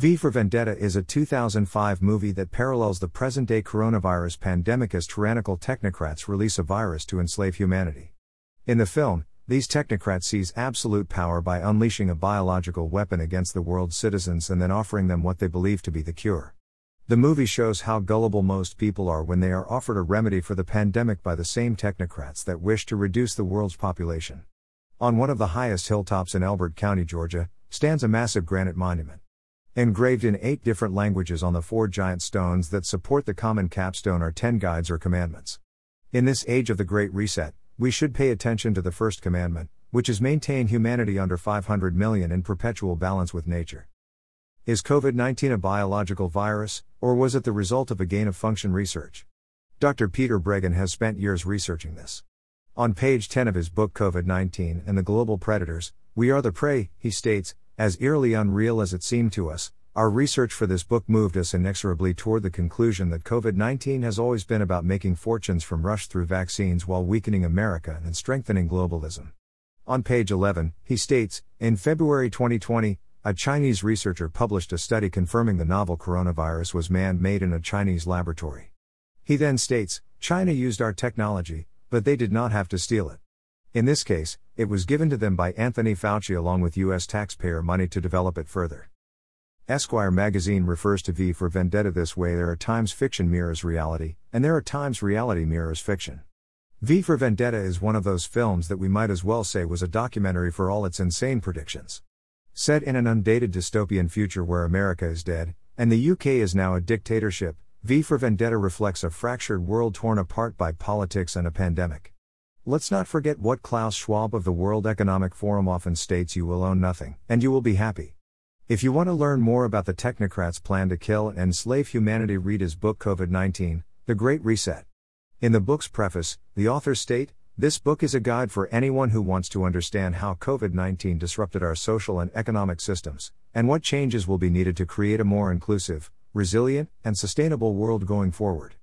V for Vendetta is a 2005 movie that parallels the present day coronavirus pandemic as tyrannical technocrats release a virus to enslave humanity. In the film, these technocrats seize absolute power by unleashing a biological weapon against the world's citizens and then offering them what they believe to be the cure. The movie shows how gullible most people are when they are offered a remedy for the pandemic by the same technocrats that wish to reduce the world's population. On one of the highest hilltops in Elbert County, Georgia, stands a massive granite monument. Engraved in eight different languages on the four giant stones that support the common capstone are ten guides or commandments. In this age of the Great Reset, we should pay attention to the first commandment, which is maintain humanity under 500 million in perpetual balance with nature. Is COVID 19 a biological virus, or was it the result of a gain of function research? Dr. Peter Breggin has spent years researching this. On page 10 of his book COVID 19 and the Global Predators, We Are the Prey, he states as eerily unreal as it seemed to us, our research for this book moved us inexorably toward the conclusion that COVID 19 has always been about making fortunes from rush through vaccines while weakening America and strengthening globalism. On page 11, he states In February 2020, a Chinese researcher published a study confirming the novel coronavirus was man made in a Chinese laboratory. He then states China used our technology, but they did not have to steal it. In this case, it was given to them by Anthony Fauci along with U.S. taxpayer money to develop it further. Esquire magazine refers to V for Vendetta this way there are times fiction mirrors reality, and there are times reality mirrors fiction. V for Vendetta is one of those films that we might as well say was a documentary for all its insane predictions. Set in an undated dystopian future where America is dead, and the UK is now a dictatorship, V for Vendetta reflects a fractured world torn apart by politics and a pandemic. Let's not forget what Klaus Schwab of the World Economic Forum often states you will own nothing, and you will be happy. If you want to learn more about the technocrats' plan to kill and enslave humanity, read his book COVID 19 The Great Reset. In the book's preface, the authors state this book is a guide for anyone who wants to understand how COVID 19 disrupted our social and economic systems, and what changes will be needed to create a more inclusive, resilient, and sustainable world going forward.